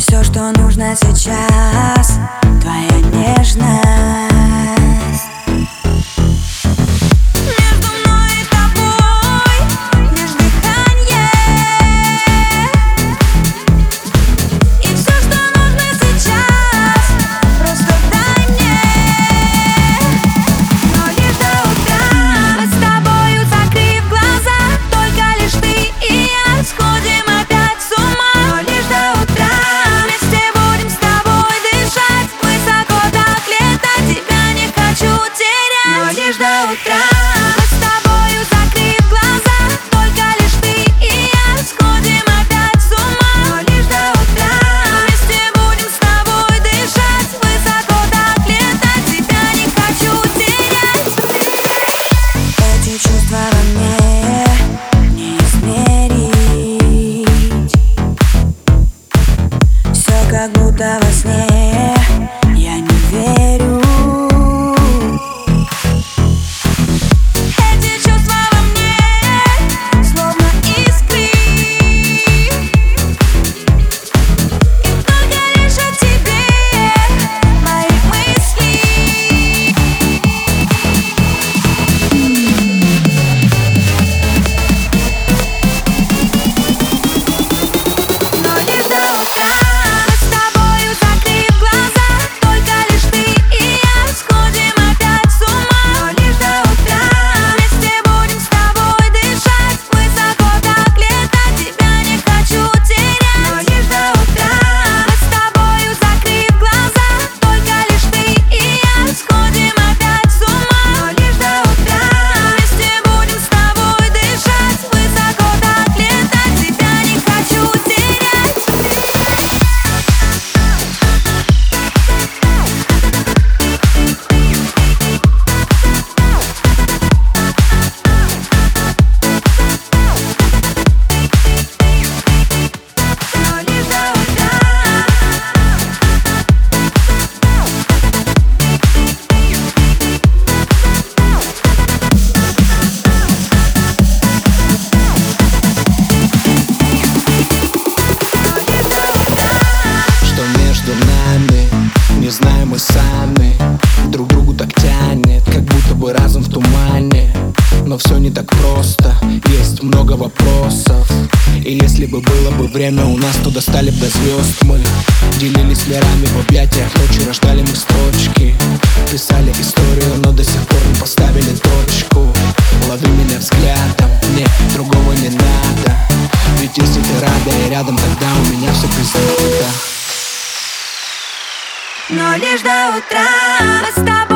Все, что нужно сейчас, твоя нежность. Не так просто, есть много вопросов. И если бы было бы время у нас, то достали бы до звезд. Мы Делились мирами в объятиях, ночью рождали мы строчки. Писали историю, но до сих пор не поставили точку. Лови меня взглядом, мне другого не надо. Ведь если ты рада и рядом, тогда у меня все без но лишь до утра.